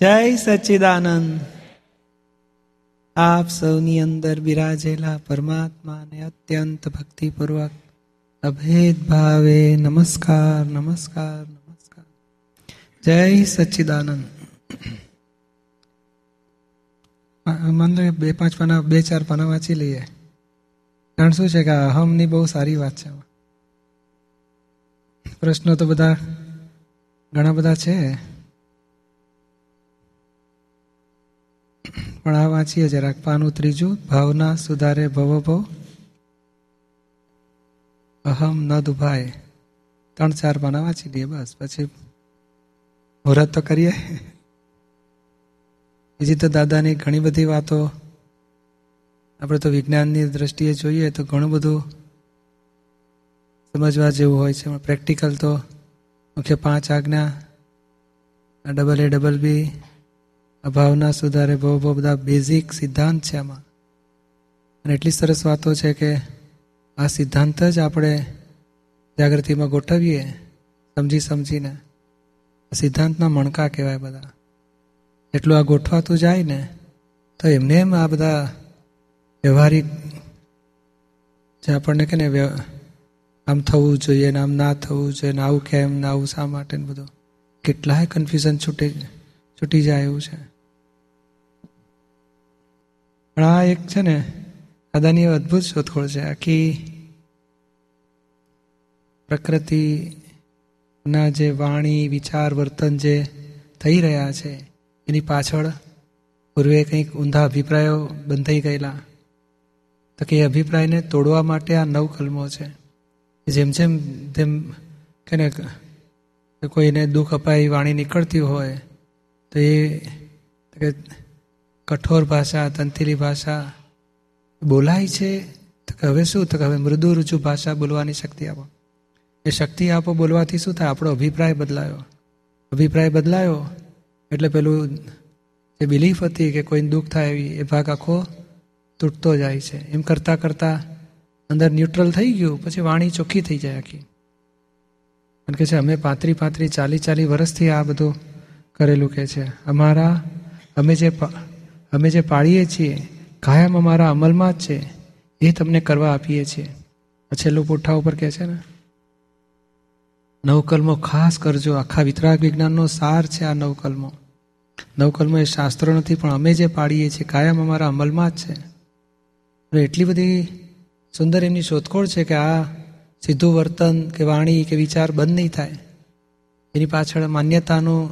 જય સચ્ચિદાનંદ. આપ સૌની અંદર બિરાજેલા પરમાત્માને અત્યંત ભક્તિપૂર્વક અભેદ ભાવે નમસ્કાર નમસ્કાર નમસ્કાર. જય સચ્ચિદાનંદ. મને બે પાંચ પાના બે ચાર પાના વાંચી લઈએ. કારણ શું છે કે અહમની બહુ સારી વાત છે. પ્રશ્નો તો બધા ઘણા બધા છે. પણ આ વાંચીએ જરાક પાનું ત્રીજું, ભાવના સુધારે ભવ અહમ ન દુભાય. ત્રણ ચાર પાના વાંચી લઈએ બસ, પછી મુહૂર્ત તો કરીએ. બીજી તો દાદાની ઘણી બધી વાતો. આપણે તો વિજ્ઞાનની દ્રષ્ટિએ જોઈએ તો ઘણું બધું સમજવા જેવું હોય છે પ્રેક્ટિકલ તો મુખ્ય પાંચ આજ્ઞા ડબલ એ ડબલ બી અભાવના સુધારે બહુ બહુ બધા બેઝિક સિદ્ધાંત છે આમાં. અને એટલી સરસ વાતો છે કે આ સિદ્ધાંત જ આપણે જાગૃતિમાં ગોઠવીએ, સમજી સમજીને. સિદ્ધાંતના મણકા કહેવાય બધા. એટલું આ ગોઠવાતું જાય ને, તો એમને એમ આ બધા વ્યવહારિક જે આપણને કે ને આમ થવું જોઈએ ને આમ ના થવું જોઈએ ને આવું કેમ ને આવું શા માટે બધું. કેટલાય કન્ફ્યુઝન છૂટી છૂટી જાય એવું છે. પણ આ એક છે ને, દાદાની અદ્ભુત શોધખોળ છે. આખી પ્રકૃતિના જે વાણી, વિચાર, વર્તન જે થઈ રહ્યા છે, એની પાછળ પૂર્વે કંઈક ઊંધા અભિપ્રાયો બંધાઈ ગયેલા. તો કે એ અભિપ્રાયને તોડવા માટે આ નવ કલમો છે. જેમ જેમ, તેમ કે ને કોઈને દુઃખ અપાય, વાણી નીકળતી હોય, તો એ કઠોર ભાષા તંતિલી ભાષા બોલાય છે, તો કે હવે શું? તો કે હવે મૃદુ રુચુ ભાષા બોલવાની શક્તિ આપો. એ શક્તિ આપો બોલવાથી શું થાય? આપણો અભિપ્રાય બદલાયો. અભિપ્રાય બદલાયો, એટલે પેલું જે બિલીફ હતી કે કોઈને દુઃખ થાય એવી, એ ભાગ આખો તૂટતો જાય છે. એમ કરતાં કરતાં અંદર ન્યુટ્રલ થઈ ગયું, પછી વાણી ચોખ્ખી થઈ જાય આખી. કારણ કે છે, અમે પાંત્રી પાંત્રી ચાલી ચાલી વર્ષથી આ બધું કરેલું કે છે. અમારા, અમે જે અમે જે પાળીએ છીએ, કાયમ અમારા અમલમાં જ છે. એ તમને કરવા આપીએ છીએ. છેલ્લું પુઠ્ઠા ઉપર કહે છે ને, નવકલમો ખાસ કરજો. આખા વિતરાગ વિજ્ઞાનનો સાર છે આ નવકલમો. નવકલમો એ શાસ્ત્રો નથી, પણ અમે જે પાડીએ છીએ, કાયમ અમારા અમલમાં જ છે. એટલી બધી સુંદર એમની શોધખોળ છે કે આ સીધું વર્તન કે વાણી કે વિચાર બંધ નહીં થાય. એની પાછળ માન્યતાનું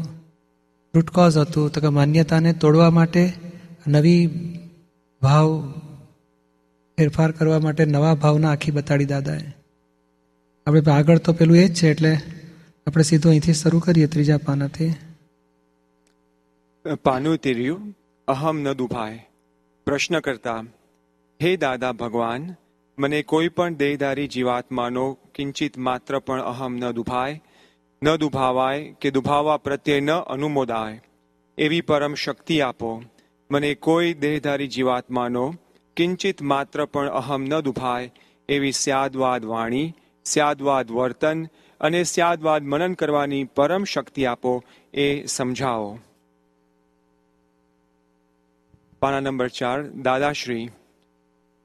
રૂટકોઝ હતું. તો કે માન્યતાને તોડવા માટે નવી ભાવ ફેરફાર કરવા માટે નવા ભાવના આખી બતાડી દાદાએ. આપણે આગળ તો પેલું એ જ છે એટલે આપણે સીધું અહીંથી શરૂ કરીએ ત્રીજા પાનાથી. પાનું તીર્યું, અહમ ન દુભાય. પ્રશ્ન કરતા, હે દાદા ભગવાન, મને કોઈ પણ દેહધારી જીવાત્માનો કિંચિત માત્ર પણ અહમ ન દુભાય. ન દુભાવાય કે દુભાવા પ્રત્યે ન અનુમોદાય. એવી પરમ શક્તિ આપો. મને કોઈ દેહધારી જીવાત્માનો કિંચિત માત્ર પણ અહમ ન દુભાય એવી સ્યાદવાદ વાણી, સ્યાદવાદ વર્તન અને સ્યાદવાદ મનન કરવાની પરમ શક્તિ આપો એ સમજાવો. પાના નંબર ચાર, દાદાશ્રી.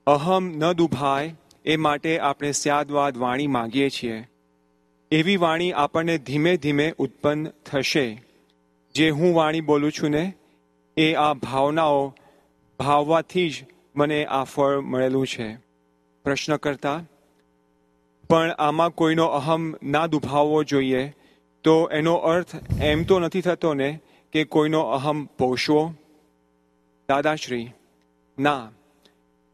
અહમ ન દુભાય એ માટે આપણે સ્યાદવાદ વાણી માગીએ છીએ. એવી વાણી આપણને ધીમે ધીમે ઉત્પન્ન થશે. જે હું વાણી બોલું છું ને એ આ ભાવનાઓ, ભાવવાથી જ મને આ ફળ મળેલું છે. પ્રશ્ન કરતા, પણ આમાં કોઈનો અહમ ના દુભાવવો જોઈએ? તો એનો અર્થ એમ તો નથી થતો ને કે કોઈનો અહમ પોષવો? દાદાશ્રી, ના,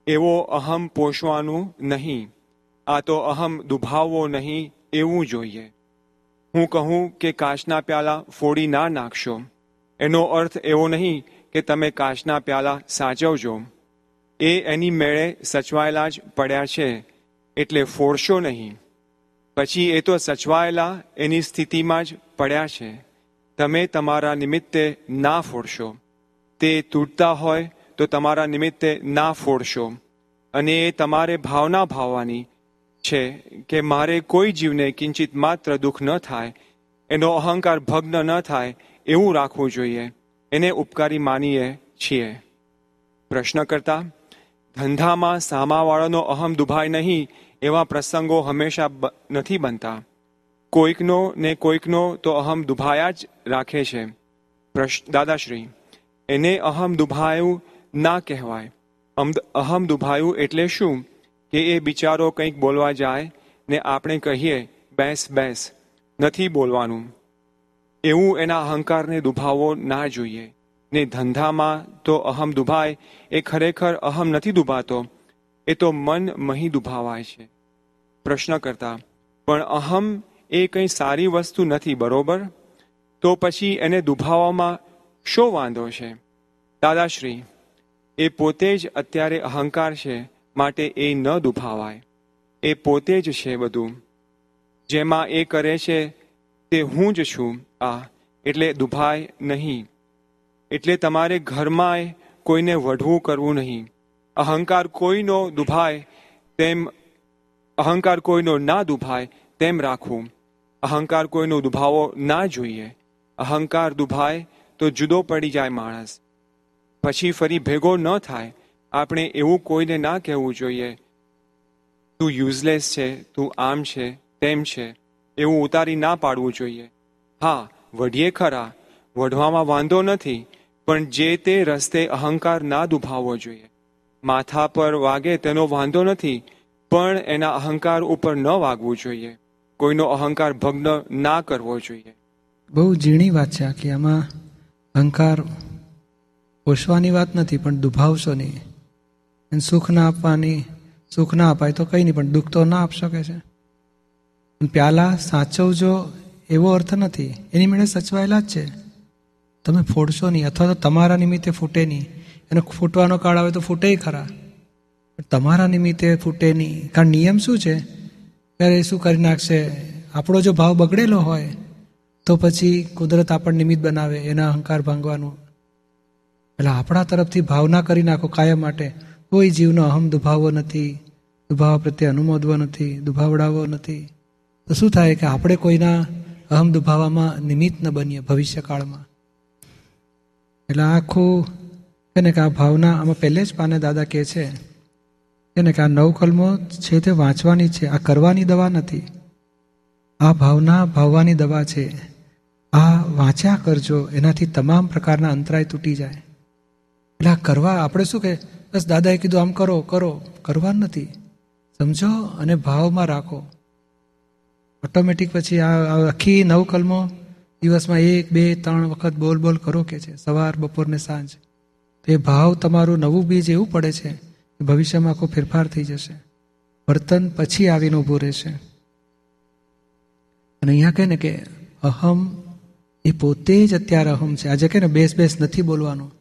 એવો અહમ પોષવાનું નહીં. આ તો અહમ દુભાવવો નહીં એવું જોઈએ. હું કહું કે કાચના પ્યાલા ફોડી ના નાખશો. એનો અર્થ એવો નહીં કે તમે કાચના પ્યાલા સાચવજો. એ એની મેળે સચવાયેલા જ પડ્યા છે, એટલે ફોડશો નહીં. પછી એ તો સચવાયેલા એની સ્થિતિમાં જ પડ્યા છે. તમે તમારા નિમિત્તે ના ફોડશો. તે તૂટતા હોય તો તમારા નિમિત્તે ના ફોડશો. અને એ તમારે ભાવના ભાવવાની છે કે મારે કોઈ જીવને કિંચિત માત્ર દુઃખ ન થાય, એનો અહંકાર ભગ્ન ન થાય એવું રાખવું જોઈએ. એને ઉપકારી માનીએ છીએ. પ્રશ્ન કરતા ધંધામાં સામાવાળાનો અહમ દુભાય નહીં એવા પ્રસંગો હંમેશા નથી બનતા. કોઈકનો ને કોઈકનો તો અહમ દુભાયા જ રાખે છે. દાદાશ્રી, એને અહમ દુભાયું ના કહેવાય. અહમ દુભાયું એટલે શું? કે એ બિચારો કંઈક બોલવા જાય ને આપણે કહીએ, બેસ બેસ. નથી બોલવાનું. એવું એના અહંકારને દુભાવો ના જોઈએ. ને ધંધામાં તો અહમ દુભાય, એ ખરેખર અહમ નથી દુભાતો, એ તો મન મહી દુભાવાય છે. પ્રશ્ન કરતા, પણ અહમ એ કંઈ સારી વસ્તુ નથી, બરોબર? તો પછી એને દુભાવવામાં શો વાંધો છે? દાદાશ્રી, એ પોતે જ અત્યારે અહંકાર છે, માટે એ ન દુભાવાય. એ પોતે જ છે બધું. જેમાં એ કરે છે તે હું જ છું આ એટલે દુભાય નહીં. એટલે તમારે ઘરમાંય કોઈને વઢવું કરવું નહીં. અહંકાર કોઈનો દુભાય, તેમ અહંકાર કોઈનો ના દુભાય, તેમ રાખવું. અહંકાર કોઈનો દુભાવો ના જોઈએ. અહંકાર દુભાય તો જુદો પડી જાય માણસ. પછી ફરી ભેગો ન થાય. આપણે એવું કોઈને ના કહેવું જોઈએ. તું યુઝલેસ છે, તું આમ છે, તેમ છે. એવું ઉતારી ના પાડવું જોઈએ. હા, વઢીએ ખરા. વઢવામાં વાંધો નથી, પણ જે તે રસ્તે અહંકાર ના દુભાવવો જોઈએ. માથા પર વાગે તેનો વાંધો નથી, પણ એના અહંકાર ઉપર ન વાગવું જોઈએ. કોઈનો અહંકાર ભગ્ન ના કરવો જોઈએ. બહુ ઝીણી વાત છે આખી. આમાં અહંકાર પોષવાની વાત નથી, પણ દુભાવશો નહીં. સુખ ના આપવાની, સુખ ના અપાય તો કંઈ નહીં, પણ દુઃખ તો ના આપી શકે છે. પ્યાલા સાચવજો એવો અર્થ નથી. એની મેળે સચવાયેલા જ છે. તમે ફોડશો નહીં અથવા તો તમારા નિમિત્તે ફૂટે નહીં. એને ફૂટવાનો કાળ આવે તો ફૂટે ખરા. તમારા નિમિત્તે ફૂટે નહીં. કારણ નિયમ શું છે? ત્યારે શું કરી નાખશે? આપણો જો ભાવ બગડેલો હોય, તો પછી કુદરત આપણને નિમિત્ત બનાવે એના અહંકાર ભાંગવાનું. એટલે આપણા તરફથી ભાવના કરી નાખો કાયમ માટે. કોઈ જીવનો અહમ દુભાવો નથી, દુભાવા પ્રત્યે અનુમોદવો નથી દુભાવડાવો નથી. તો શું થાય કે આપણે કોઈના અહમ દુભાવામાં નિમિત્ત ન બનીએ ભવિષ્યકાળમાં? એટલે આખું એને કે આ ભાવના આમાં પહેલે જ પાને દાદા કહે છે, એને કે આ નવ કલમો છે તે વાંચવાની છે, આ કરવાની દવા નથી. આ ભાવના ભાવવાની દવા છે. આ વાંચ્યા કરજો, એનાથી તમામ પ્રકારના અંતરાય તૂટી જાય. એટલે આ કરવા આપણે શું કહે બસ દાદાએ કીધું આમ કરો કરો કરવા નથી. સમજો અને ભાવમાં રાખો. ઓટોમેટિક પછી આ આખી નવ કલમો દિવસમાં એક, બે, ત્રણ વખત બોલ બોલ કરો કે છે, સવાર, બપોર ને સાંજ. તો એ ભાવ તમારું નવું બીજ એવું પડે છે કે ભવિષ્યમાં આખો ફેરફાર થઈ જશે. વર્તન પછી આવીને ઊભું રહેશે. અને અહીંયા કહે ને કે અહમ એ પોતે જ અત્યારે અહમ છે. આજે કહે ને બેસ બેસ નથી બોલવાનું.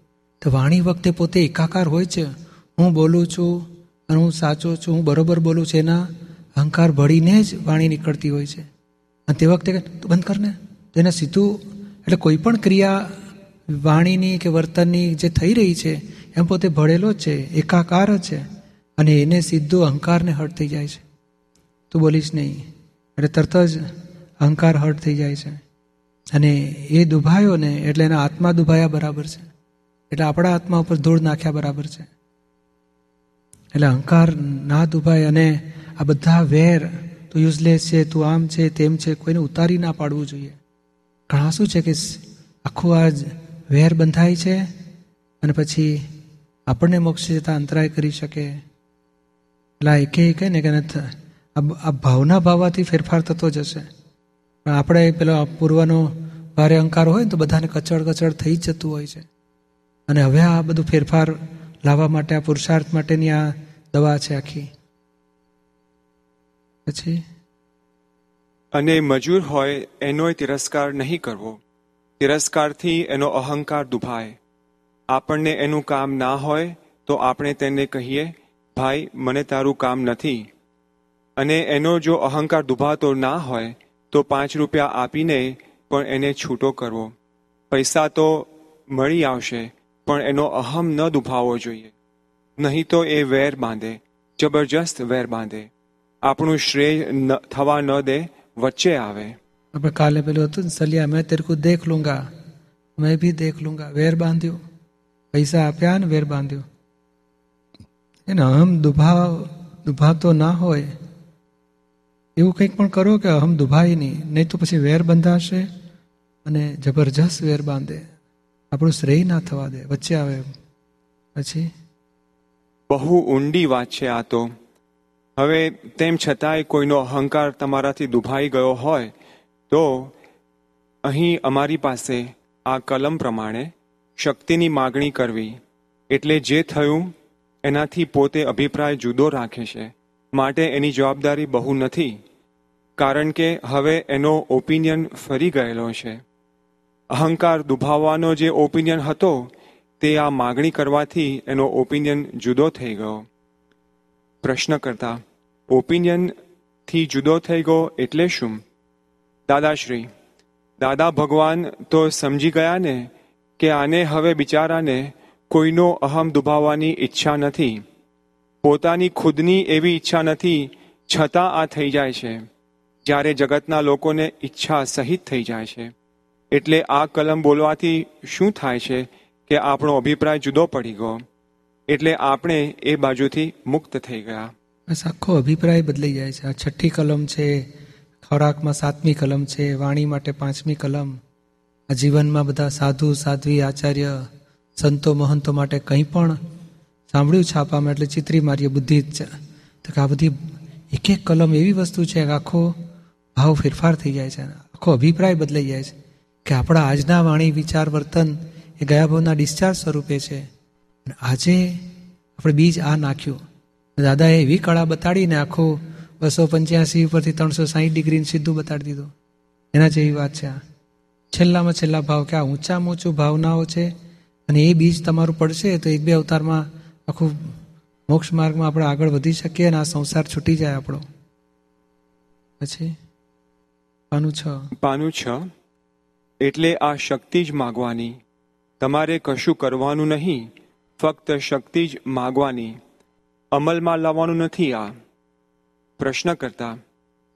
તો વાણી વખતે પોતે એકાકાર હોય છે. હું બોલું છું અને હું સાચો છું, હું બરોબર બોલું છું એના અહંકાર ભળીને જ વાણી નીકળતી હોય છે. અને તે વખતે તું બંધ કરને ને. તેને સીધું, એટલે કોઈ પણ ક્રિયા વાણીની કે વર્તનની જે થઈ રહી છે, એમ પોતે ભળેલો જ છે, એકાકાર જ છે. અને એને સીધું અહંકારને હર્ટ થઈ જાય છે. તું બોલીશ નહીં. એટલે તરત જ અહંકાર હર્ટ થઈ જાય છે. અને એ દુભાયો ને, એટલે એના આત્મા દુભાયા બરાબર છે. એટલે આપણા આત્મા ઉપર ધૂળ નાખ્યા બરાબર છે. એટલે અહંકાર ના દુભાય અને આ બધા વેર, તું યુઝલેસ છે, તું આમ છે, તેમ છે, કોઈને ઉતારી ના પાડવું જોઈએ. ઘણા શું છે કે આખું આ વેર બંધાય છે અને પછી આપણને મોક્ષ જતા અંતરાય કરી શકે. એટલે એકે એક ને કે આ આ ભાવના ભાવવાથી ફેરફાર થતો જશે. પણ આપણે પેલો પૂર્વનો ભારે અહંકાર હોય ને તો બધાને કચડ કચડ થઈ જ જતું હોય છે. અને હવે આ બધું ફેરફાર લાવવા માટે, આ પુરુષાર્થ માટેની આ દવા છે આખી. પછી? અને મજૂર હોય એનોય તિરસ્કાર નહીં કરવો. તિરસ્કારથી એનો અહંકાર દુભાય. આપણને એનું કામ ના હોય, તો આપણે તેને કહીએ, ભાઈ, મને તારું કામ નથી. અને એનો જો અહંકાર દુભાતો ના હોય, તો પાંચ રૂપિયા આપીને પણ એને છૂટો કરવો. પૈસા તો મળી આવશે, પણ એનો અહમ ન દુભાવવો જોઈએ. નહીં તો એ વેર બાંધે, જબરજસ્ત વેર બાંધે. આપણું શ્રેય થવા ન દે વચ્ચે આવે. આપણે કાલે પેલું હતું ને સલિયા મેં તેરે કો દેખ લુંગા મેં ભી દેખ લુંગા વેર બાંધ્યો. પૈસા આપ્યા ને વેર બાંધ્યો. એને અહમ દુભાવ દુભાતો ના હોય. એવું કંઈક પણ કરો કે અહમ દુભાય નહીં. નહીં તો પછી વેર બંધાશે અને જબરજસ્ત વેર બાંધે. આપણું શ્રેય ના થવા દે વચ્ચે આવે પછી? બહુ ઊંડી વાત છે આ તો. હવે તેમ છતાંય કોઈનો અહંકાર તમારાથી દુભાઈ ગયો હોય, તો અહીં અમારી પાસે આ કલમ પ્રમાણે શક્તિની માગણી કરવી, એટલે જે થયું એનાથી પોતે અભિપ્રાય જુદો રાખે છે. માટે એની જવાબદારી બહુ નથી, કારણ કે હવે એનો ઓપિનિયન ફરી ગયેલો છે. અહંકાર દુભાવવાનો જે ઓપિનિયન હતો, તે આ માગણી કરવાથી એનો ઓપિનિયન જુદો થઈ ગયો. પ્રશ્ન કરતા ઓપિનિયનથી જુદો થઈ ગયો એટલે શું? દાદાશ્રી, દાદા ભગવાન તો સમજી ગયા ને કે આને હવે બિચારાને કોઈનો અહમ દુભાવવાની ઈચ્છા નથી. પોતાની ખુદની એવી ઈચ્છા નથી, છતાં આ થઈ જાય છે. જ્યારે જગતના લોકોને ઈચ્છા સહિત થઈ જાય છે. એટલે આ કલમ બોલવાથી શું થાય છે કે આપણો અભિપ્રાય જુદો પડી ગયો? એટલે આપણે એ બાજુથી મુક્ત થઈ ગયા. બસ આખો અભિપ્રાય બદલાઈ જાય છે. આ છઠ્ઠી કલમ છે, ખોરાકમાં સાતમી કલમ છે, વાણી માટે પાંચમી કલમ. આ જીવનમાં બધા સાધુ, સાધ્વી, આચાર્ય, સંતો, મહંતો માટે કંઈ પણ સાંભળ્યું છાપામાં એટલે ચિત્રી મારીએ બુદ્ધિ જ છે. તો કે આ બધી એક એક કલમ એવી વસ્તુ છે કે આખો ભાવ ફેરફાર થઈ જાય છે. આખો અભિપ્રાય બદલાઈ જાય છે કે આપણા આજના વાણી વિચાર વર્તન એ ગયા ભાવના ડિસ્ચાર્જ સ્વરૂપે છે. આજે આપણે બીજ આ નાખ્યું. દાદાએ એવી કળા બતાડીને આખો બસો પંચ્યાસી ઉપરથી ત્રણસો સાહીઠ ડિગ્રીને સીધું બતાડી દીધું. એના જેવી વાત છે આ. છેલ્લામાં છેલ્લા ભાવ કે આ ઊંચામાં ઊંચું ભાવનાઓ છે અને એ બીજ તમારું પડશે તો એક બે અવતારમાં આખું મોક્ષ માર્ગમાં આપણે આગળ વધી શકીએ અને આ સંસાર છૂટી જાય આપણો. પછી? પાનું છ. પાનું છ. એટલે આ શક્તિ જ માગવાની. તમારે કશું કરવાનું નહીં. ફક્ત શક્તિ જ માગવાની. અમલમાં લાવવાનું નથી આ. પ્રશ્ન કરતા,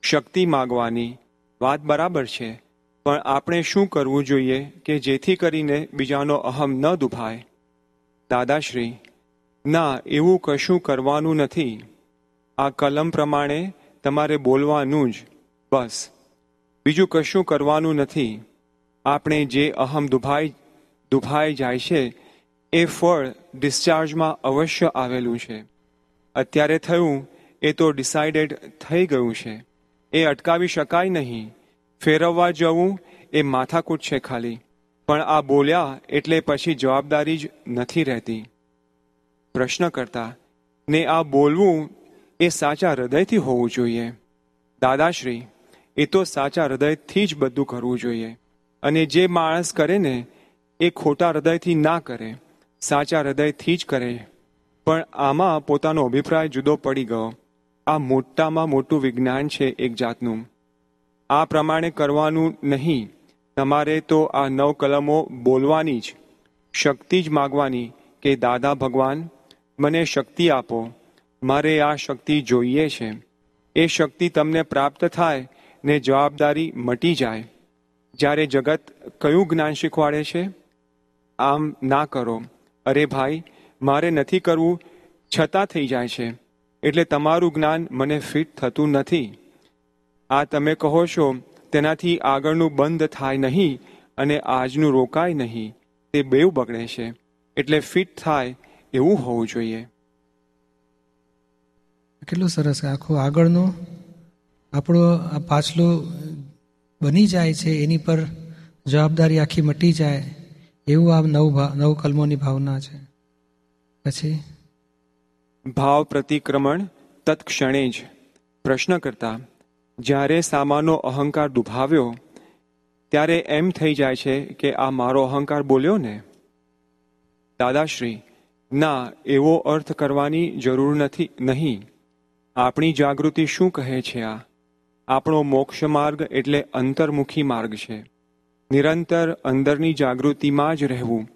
શક્તિ માગવાની વાત બરાબર છે, પણ આપણે શું કરવું જોઈએ કે જેથી કરીને બીજાનો અહમ ન દુભાય? દાદાશ્રી, ના, એવું કશું કરવાનું નથી. આ કલમ પ્રમાણે તમારે બોલવાનું જ, બસ. બીજું કશું કરવાનું નથી. આપણે જે અહમ દુભાઈ દુભાઈ જાય છે એ ફળ ડિસ્ચાર્જમાં અવશ્ય આવેલું છે. અત્યારે થયું, એ તો ડિસાઇડેડ થઈ ગયું છે. એ અટકાવી શકાય નહીં. ફેરવવા જવું એ માથાકૂટ છે ખાલી. પણ આ બોલ્યા એટલે પછી જવાબદારી જ નથી રહેતી. પ્રશ્ન કરતા, ને આ બોલવું એ સાચા હૃદયથી હોવું જોઈએ? દાદાશ્રી, એ તો સાચા હૃદયથી જ બધું કરવું જોઈએ. અને જે માણસ કરે ને, એ ખોટા હૃદયથી ના કરે. સાચા હૃદયથી જ કરે. પણ આમાં પોતાનો અભિપ્રાય જુદો પડી ગયો. આ મોટામાં મોટું વિજ્ઞાન છે એક જાતનું. આ પ્રમાણે કરવાનું નહીં. તમારે તો આ નવ કલમો બોલવાની જ. શક્તિ જ માગવાની કે, દાદા ભગવાન, મને શક્તિ આપો. મારે આ શક્તિ જોઈએ છે. એ શક્તિ તમને પ્રાપ્ત થાય ને જવાબદારી મટી જાય. જ્યારે જગત કયું જ્ઞાન શીખવાડે છે? આમ ના કરો. અરે ભાઈ, મારે નથી કરવું, છતાં થઈ જાય છે. એટલે તમારું જ્ઞાન મને ફિટ થતું નથી. આ તમે કહો છો, તેનાથી આગળનું બંધ થાય નહીં અને આજનું રોકાય નહીં. તે બેવ બગડે છે. એટલે ફિટ થાય એવું હોવું જોઈએ. કેટલું સરસ. આખું આગળનું આપણું આ પાછલું બની જાય છે, એની પર જવાબદારી આખી મટી જાય. એવું આ નવ નવ કલમોની ભાવના છે. પછી? ભાવ પ્રતિક્રમણ તત્ક્ષણે જ. પ્રશ્ન કરતા, જ્યારે સામાનો અહંકાર દુભાવ્યો, ત્યારે એમ થઈ જાય છે કે આ મારો અહંકાર બોલ્યો ને? દાદાશ્રી, ના, એવો અર્થ કરવાની જરૂર નથી, નહીં. આપણી જાગૃતિ શું કહે છે આ? આપણો મોક્ષ માર્ગ એટલે અંતર્મુખી માર્ગ છે. નિરંતર અંદરની જાગૃતિમાં જ રહેવું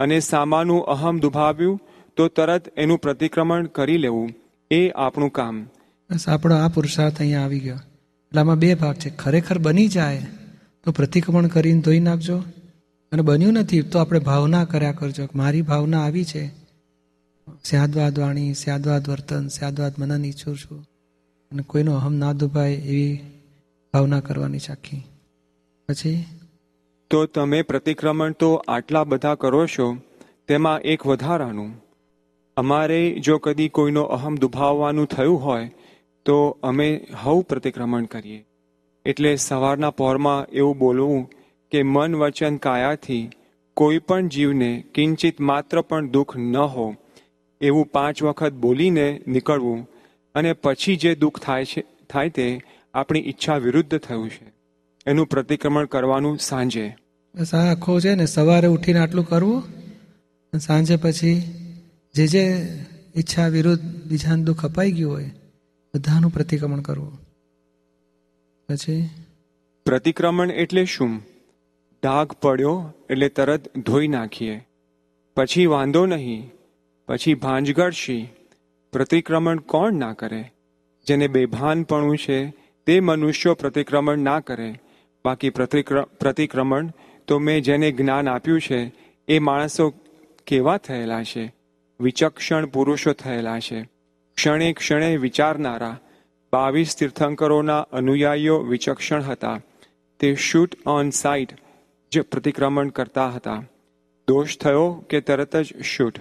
અને સામાનું અહમ દુભાવ્યું તો તરત એનું પ્રતિક્રમણ કરી લેવું એ આપણું કામ. બસ આપણો આ પુરુષાર્થ અહીંયા આવી ગયો. એટલે આમાં બે ભાગ છે. ખરેખર બની જાય તો પ્રતિક્રમણ કરીને ધોઈ નાખજો. અને બન્યું નથી તો આપણે ભાવના કર્યા કરજો મારી ભાવના આવી છે. સ્યાદવાદ વાણી, સ્યાદવાદ વર્તન, સ્યાદવાદ મનન ઈચ્છું છું. અને કોઈનો અહમ ના દુભાય એવી ભાવના કરવાની છે પછી તો તમે પ્રતિક્રમણ તો આટલા બધા કરો છો, તેમાં એક વધારાનું. અમારે જો કદી કોઈનો અહમ દુભાવવાનું થયું હોય, તો અમે હવ પ્રતિક્રમણ કરીએ. એટલે સવારના પહોરમાં એવું બોલવું કે મન વચન કાયાથી, કોઈ પણ જીવને કિંચિત માત્ર પણ દુઃખ ન હો, એવું પાંચ વખત બોલીને નીકળવું અને પછી જે દુઃખ થાય છે, થાય તે આપણી ઈચ્છા વિરુદ્ધ થયું છે. એનું પ્રતિક્રમણ કરવાનું સાંજે. બસ આ આખો છે ને સવારે ઉઠીને આટલું કરવું અને સાંજે પછી જે જે ઈચ્છા વિરુદ્ધ બીજાનું દુઃખ અપાઈ ગયું હોય, બધાનું પ્રતિક્રમણ કરવું. પછી? પ્રતિક્રમણ એટલે શું? ડાઘ પડ્યો એટલે તરત ધોઈ નાખીએ. પછી વાંધો નહીં, પછી ભાંજગડશી પ્રતિક્રમણ કોણ ના કરે? જેને બેભાનપણું છે તે મનુષ્યો પ્રતિક્રમણ ના કરે. બાકી પ્રતિક્ર, પ્રતિક્રમણ તો મેં જેને જ્ઞાન આપ્યું છે, એ માણસો કેવા થયેલા છે? વિચક્ષણ પુરુષો થયેલા છે. ક્ષણે ક્ષણે વિચારનારા, બાવીસ તીર્થંકરોના અનુયાયીઓ વિચક્ષણ હતા. તે શૂટ ઓન સાઇટ જ પ્રતિક્રમણ કરતા હતા. દોષ થયો કે તરત જ શૂટ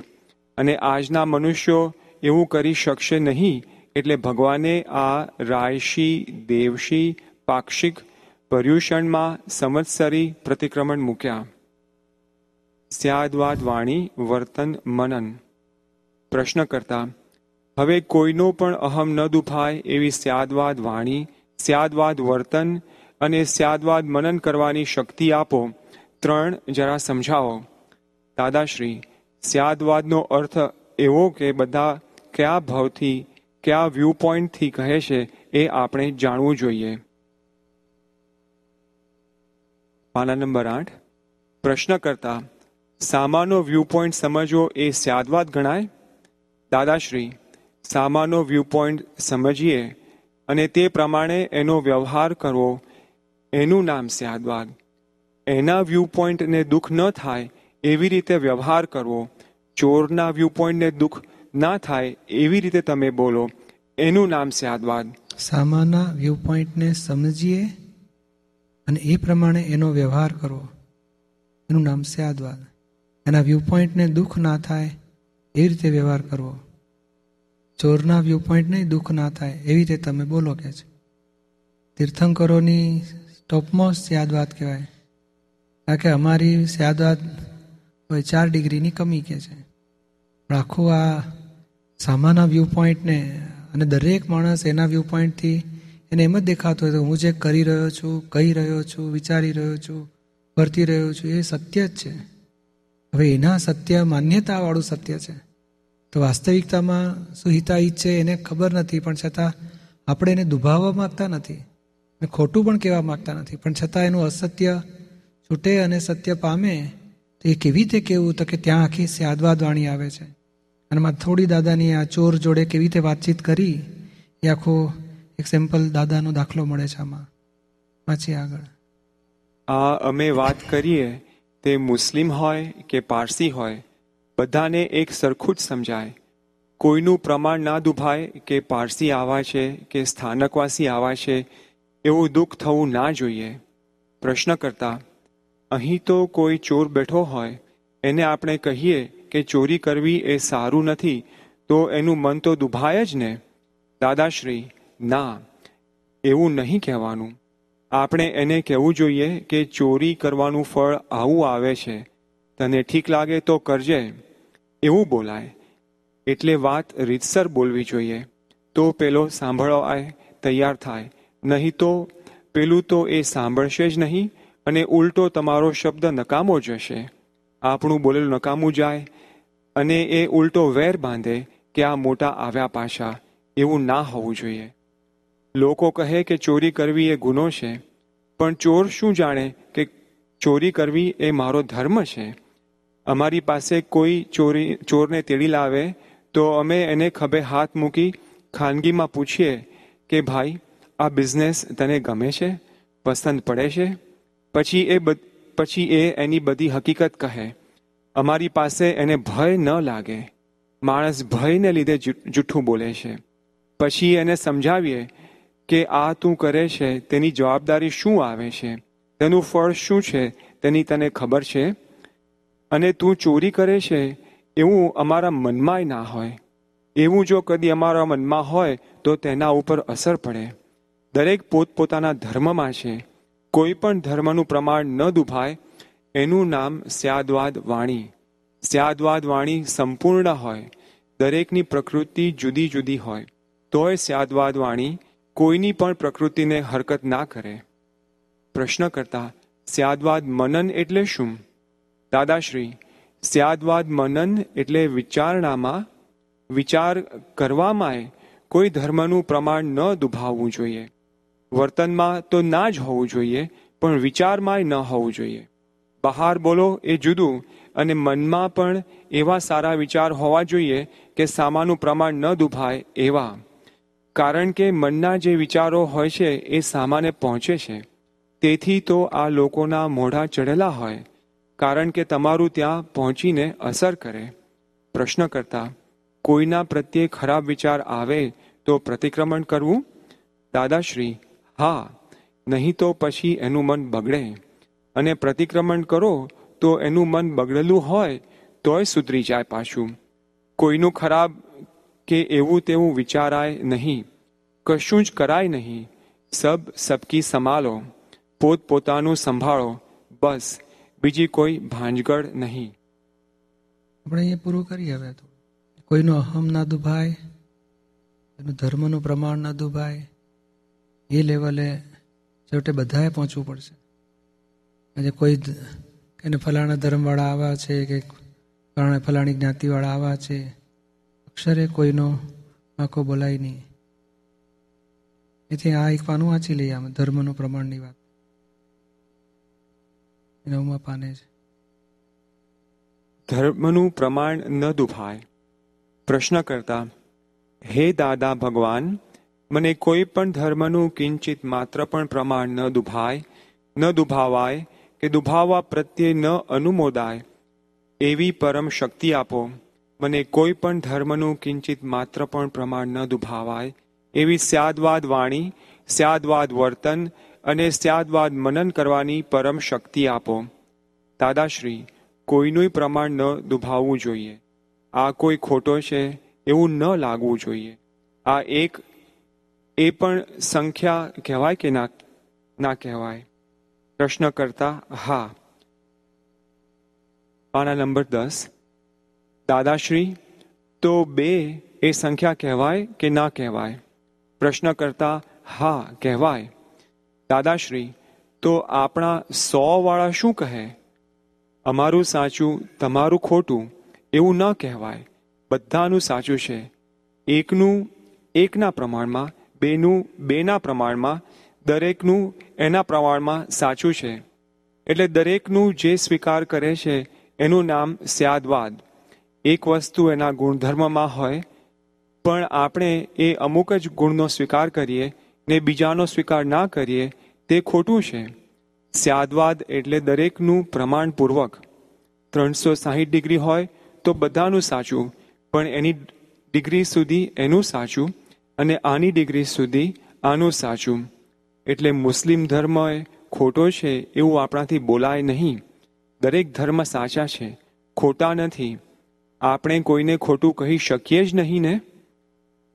અને આજના મનુષ્યો એવું કરી શકશે નહીં, એટલે ભગવાને આ રાયશી, દેવશી, પાક્ષિક પર્યુષણમાં સંવત્સરી પ્રતિક્રમણ મૂક્યા. સ્યાદવાદ વાણી, વર્તન, મનન. પ્રશ્ન કરતા, હવે કોઈનો પણ અહમ ન દુભાય એવી સ્યાદવાદ વાણી, સ્યાદવાદ વર્તન અને સ્યાદવાદ મનન કરવાની શક્તિ આપો ત્રણ જરા સમજાવો. દાદાશ્રી, સ્યાદવાદનો અર્થ એવો કે બધા કયા ભાવથી, કયા વ્યૂ પોઈન્ટથી કહે છે એ આપણે જાણવું જોઈએ. પાના નંબર આઠ. પ્રશ્ન કરતા, સામાનો વ્યૂ પોઈન્ટ સમજવો એ સ્યાદવાદ ગણાય? દાદાશ્રી, સામાનો વ્યૂ પોઈન્ટ સમજીએ અને તે પ્રમાણે એનો વ્યવહાર કરવો, એનું નામ સ્યાદવાદ. એના વ્યૂ પોઈન્ટને દુઃખ ન થાય એવી રીતે વ્યવહાર કરવો, ચોરના વ્યૂ પોઈન્ટને દુઃખ ના થાય એવી રીતે તમે બોલો, એનું નામ સ્યાદવાદ. સામાના વ્યૂ પોઈન્ટને સમજીએ અને એ પ્રમાણે એનો વ્યવહાર કરવો. એનું નામ સ્યાદવાદ. એના વ્યૂ પોઈન્ટને દુઃખ ના થાય એ રીતે વ્યવહાર કરવો. ચોરના વ્યૂ પોઈન્ટને દુઃખ ના થાય એવી રીતે તમે બોલો કે છે. તીર્થંકરોની ટોપમોસ્ટ સ્યાદવાદ કહેવાય. કારણ કે અમારી સ્યાદવાદ હોય ચાર ડિગ્રીની કમી કે છે. પણ આખું આ સામાના વ્યૂ પોઈન્ટને અને દરેક માણસ એના વ્યૂ પોઈન્ટથી એને એમ જ દેખાતું હોય તો હું જે કરી રહ્યો છું, કહી રહ્યો છું, વિચારી રહ્યો છું, વર્તી રહ્યો છું, એ સત્ય જ છે. હવે એના સત્ય, માન્યતાવાળું સત્ય છે. તો વાસ્તવિકતામાં શું હિતાહિત છે એને ખબર નથી, પણ છતાં આપણે એને દુભાવવા માગતા નથી. અને ખોટું પણ કહેવા માગતા નથી, પણ છતાં એનું અસત્ય છૂટે અને સત્ય પામે, તો એ કેવી રીતે કેવું તો કે ત્યાં આખી સ્યાદવાદ વાણી આવે છે. અને માં થોડી દાદાની આ ચોર જોડે કેવી રીતે વાતચીત કરી, એ આખો એક સિમ્પલ દાદાનો દાખલો મળે છે આમાં. પછી આગળ. આ અમે વાત કરીએ તે મુસ્લિમ હોય કે પારસી હોય, બધાને એક સરખું જ સમજાય. કોઈનું પ્રમાણ ના દુભાય કે પારસી આવા છે કે સ્થાનકવાસી આવા છે, એવું દુઃખ થવું ના જોઈએ. પ્રશ્ન કરતા, અહીં તો કોઈ ચોર બેઠો હોય, એને આપણે કહીએ કે ચોરી કરવી એ સારું નથી, તો એનું મન તો દુભાય જ ને? દાદાશ્રી ના, એવું નહીં કહેવાનું. આપણે એને કહેવું જોઈએ કે ચોરી કરવાનું ફળ આવું આવે છે. તને ઠીક લાગે તો કરજે. એવું બોલાય. એટલે વાત રીતસર બોલવી જોઈએ. તો પેલો સાંભળવાય તૈયાર થાય. નહીં તો પેલું તો એ સાંભળશે જ નહીં અને ઉલટો તમારો શબ્દ નકામો જશે. આપણું બોલેલું નકામું જાય અને એ ઉલટો વેર બાંધે કે આ મોટા આવ્યા પાછા. એવું ના હોવું જોઈએ. લોકો કહે કે ચોરી કરવી એ ગુનો છે, પણ ચોર શું જાણે કે ચોરી કરવી એ મારો ધર્મ છે? અમારી પાસે કોઈ ચોરી, ચોરને તેડી લાવે તો અમે એને ખભે હાથ મૂકી ખાનગીમાં પૂછીએ કે, ભાઈ, આ બિઝનેસ તને ગમે છે? પસંદ પડે છે? પછી એ પછી એ એની બધી હકીકત કહે, અમારી પાસે એને ભય ન લાગે. માણસ ભયને લીધે જૂઠું બોલે છે. પછી એને સમજાવીએ કે આ તું કરે છે, તેની જવાબદારી શું આવે છે? તેનું ફળ શું છે? તેની તને ખબર છે? અને તું ચોરી કરે છે? એવું અમારા મનમાંય ના હોય. એવું જો કદી અમારા મનમાં હોય, તો તેના ઉપર અસર પડે. દરેક પોતપોતાના ધર્મમાં છે. કોઈ પણ ધર્મનું પ્રમાણ ન દુભાય. એનું નામ સ્યાદવાદ વાણી. સ્યાદવાદ વાણી સંપૂર્ણ હોય. દરેકની પ્રકૃતિ જુદી જુદી હોય. તોય સ્યાદવાદ વાણી કોઈની પણ પ્રકૃતિને હરકત ના કરે, પ્રશ્ન કરતા, સ્યાદવાદ મનન એટલે શું? દાદાશ્રી, સ્યાદવાદ મનન એટલે વિચારણામાં, વિચાર કરવામાં કોઈ ધર્મનું પ્રમાણ ન દુભાવવું જોઈએ. વર્તનમાં તો ના જ હોવું જોઈએ, પણ વિચારમાંય ન હોવું જોઈએ. બહાર બોલો એ જુદું અને મનમાં પણ એવા સારા વિચાર હોવા જોઈએ કે સામાનું પ્રમાણ ન દુભાય એવા. કારણ કે મનના જે વિચારો હોય છે એ સામાને પહોંચે છે. તેથી તો આ લોકોના મોઢા ચડેલા હોય, કારણ કે તમારું ત્યાં પહોંચીને અસર કરે. પ્રશ્ન કરતા, કોઈના પ્રત્યે ખરાબ વિચાર આવે તો પ્રતિક્રમણ કરવું? દાદાશ્રી, હા, નહીં તો પછી એનું મન બગડે. અને પ્રતિક્રમણ કરો તો એનું મન બગડેલું હોય તોય સુધરી જાય પાછું. કોઈનું ખરાબ કે એવું તેવું વિચારાય નહીં. કશું જ કરાય નહીં. સબ સબકી સંભાળો. પોત પોતાનું સંભાળો. બસ. બીજી કોઈ ભાંજગડ નહીં. આપણે અહીંયા પૂરું કરીએ હવે તો. કોઈનો અહમ ના દુભાય, એનું ધર્મનું પ્રમાણ ના દુભાય, એ લેવલે છેવટે બધાએ પહોંચવું પડશે. આજે કોઈ એને ફલાણા ધર્મવાળા આવા છે, કે ફલાણા ફલાણી જ્ઞાતિવાળા આવા છે અક્ષરે કોઈનો આંખો બોલાય નહીં. એથી આ એક પાનું વાંચી લઈએ આમાં ધર્મનું પ્રમાણની વાત. નવમા પાને છે. ધર્મનું પ્રમાણ ન દુભાય. પ્રશ્ન કરતા, હે દાદા ભગવાન, મને કોઈ પણ ધર્મનું કિંચિત માત્ર પણ પ્રમાણ ન દુભાય, ન દુભાવાય કે દુભાવવા પ્રત્યે ન અનુમોદાય, એવી પરમ શક્તિ આપો. મને કોઈ પણ ધર્મનું કિંચિત માત્ર પણ પ્રમાણ ન દુભાવાય. એવી સ્યાદવાદ વાણી, સ્યાદવાદ વર્તન અને સ્યાદવાદ મનન કરવાની પરમ શક્તિ આપો. દાદાશ્રી, કોઈનું પ્રમાણ ન દુભાવવું જોઈએ. આ કોઈ ખોટો છે, એવું ન લાગવું જોઈએ. આ એક, એ પણ સંખ્યા કહેવાય કે ના ના કહેવાય? પ્રશ્ન કરતા, હા. પાના નંબર દસ. દાદાશ્રી, તો બે એ સંખ્યા કહેવાય કે ના કહેવાય? પ્રશ્ન કરતા, હા, કહેવાય. દાદાશ્રી, તો આપણા સો વાળા શું કહે? અમારું સાચું, તમારું ખોટું, એવું ન કહેવાય. બધાનું સાચું છે. એકનું, એકના પ્રમાણમાં, બેનું, બેના પ્રમાણમાં, દરેકનું, એના પ્રમાણમાં સાચું છે. એટલે દરેકનું જે સ્વીકાર કરે છે, એનું નામ સ્યાદવાદ. એક વસ્તુ એના ગુણધર્મમાં હોય, પણ આપણે એ અમુક જ ગુણનો સ્વીકાર કરીએ ને બીજાનો સ્વીકાર ના કરીએ, તે ખોટું છે. સ્યાદવાદ એટલે દરેકનું પ્રમાણપૂર્વક. ત્રણસો સાહીઠ ડિગ્રી હોય તો બધાનું સાચું, પણ એની ડિગ્રી સુધી એનું સાચું અને આની ડિગ્રી સુધી આનું સાચું. એટલે મુસ્લિમ ધર્મ ખોટો છે એવું આપણાથી બોલાય નહીં. દરેક ધર્મ સાચા છે, ખોટા નથી. આપણે કોઈને ખોટું કહી શકીએ જ નહીં ને?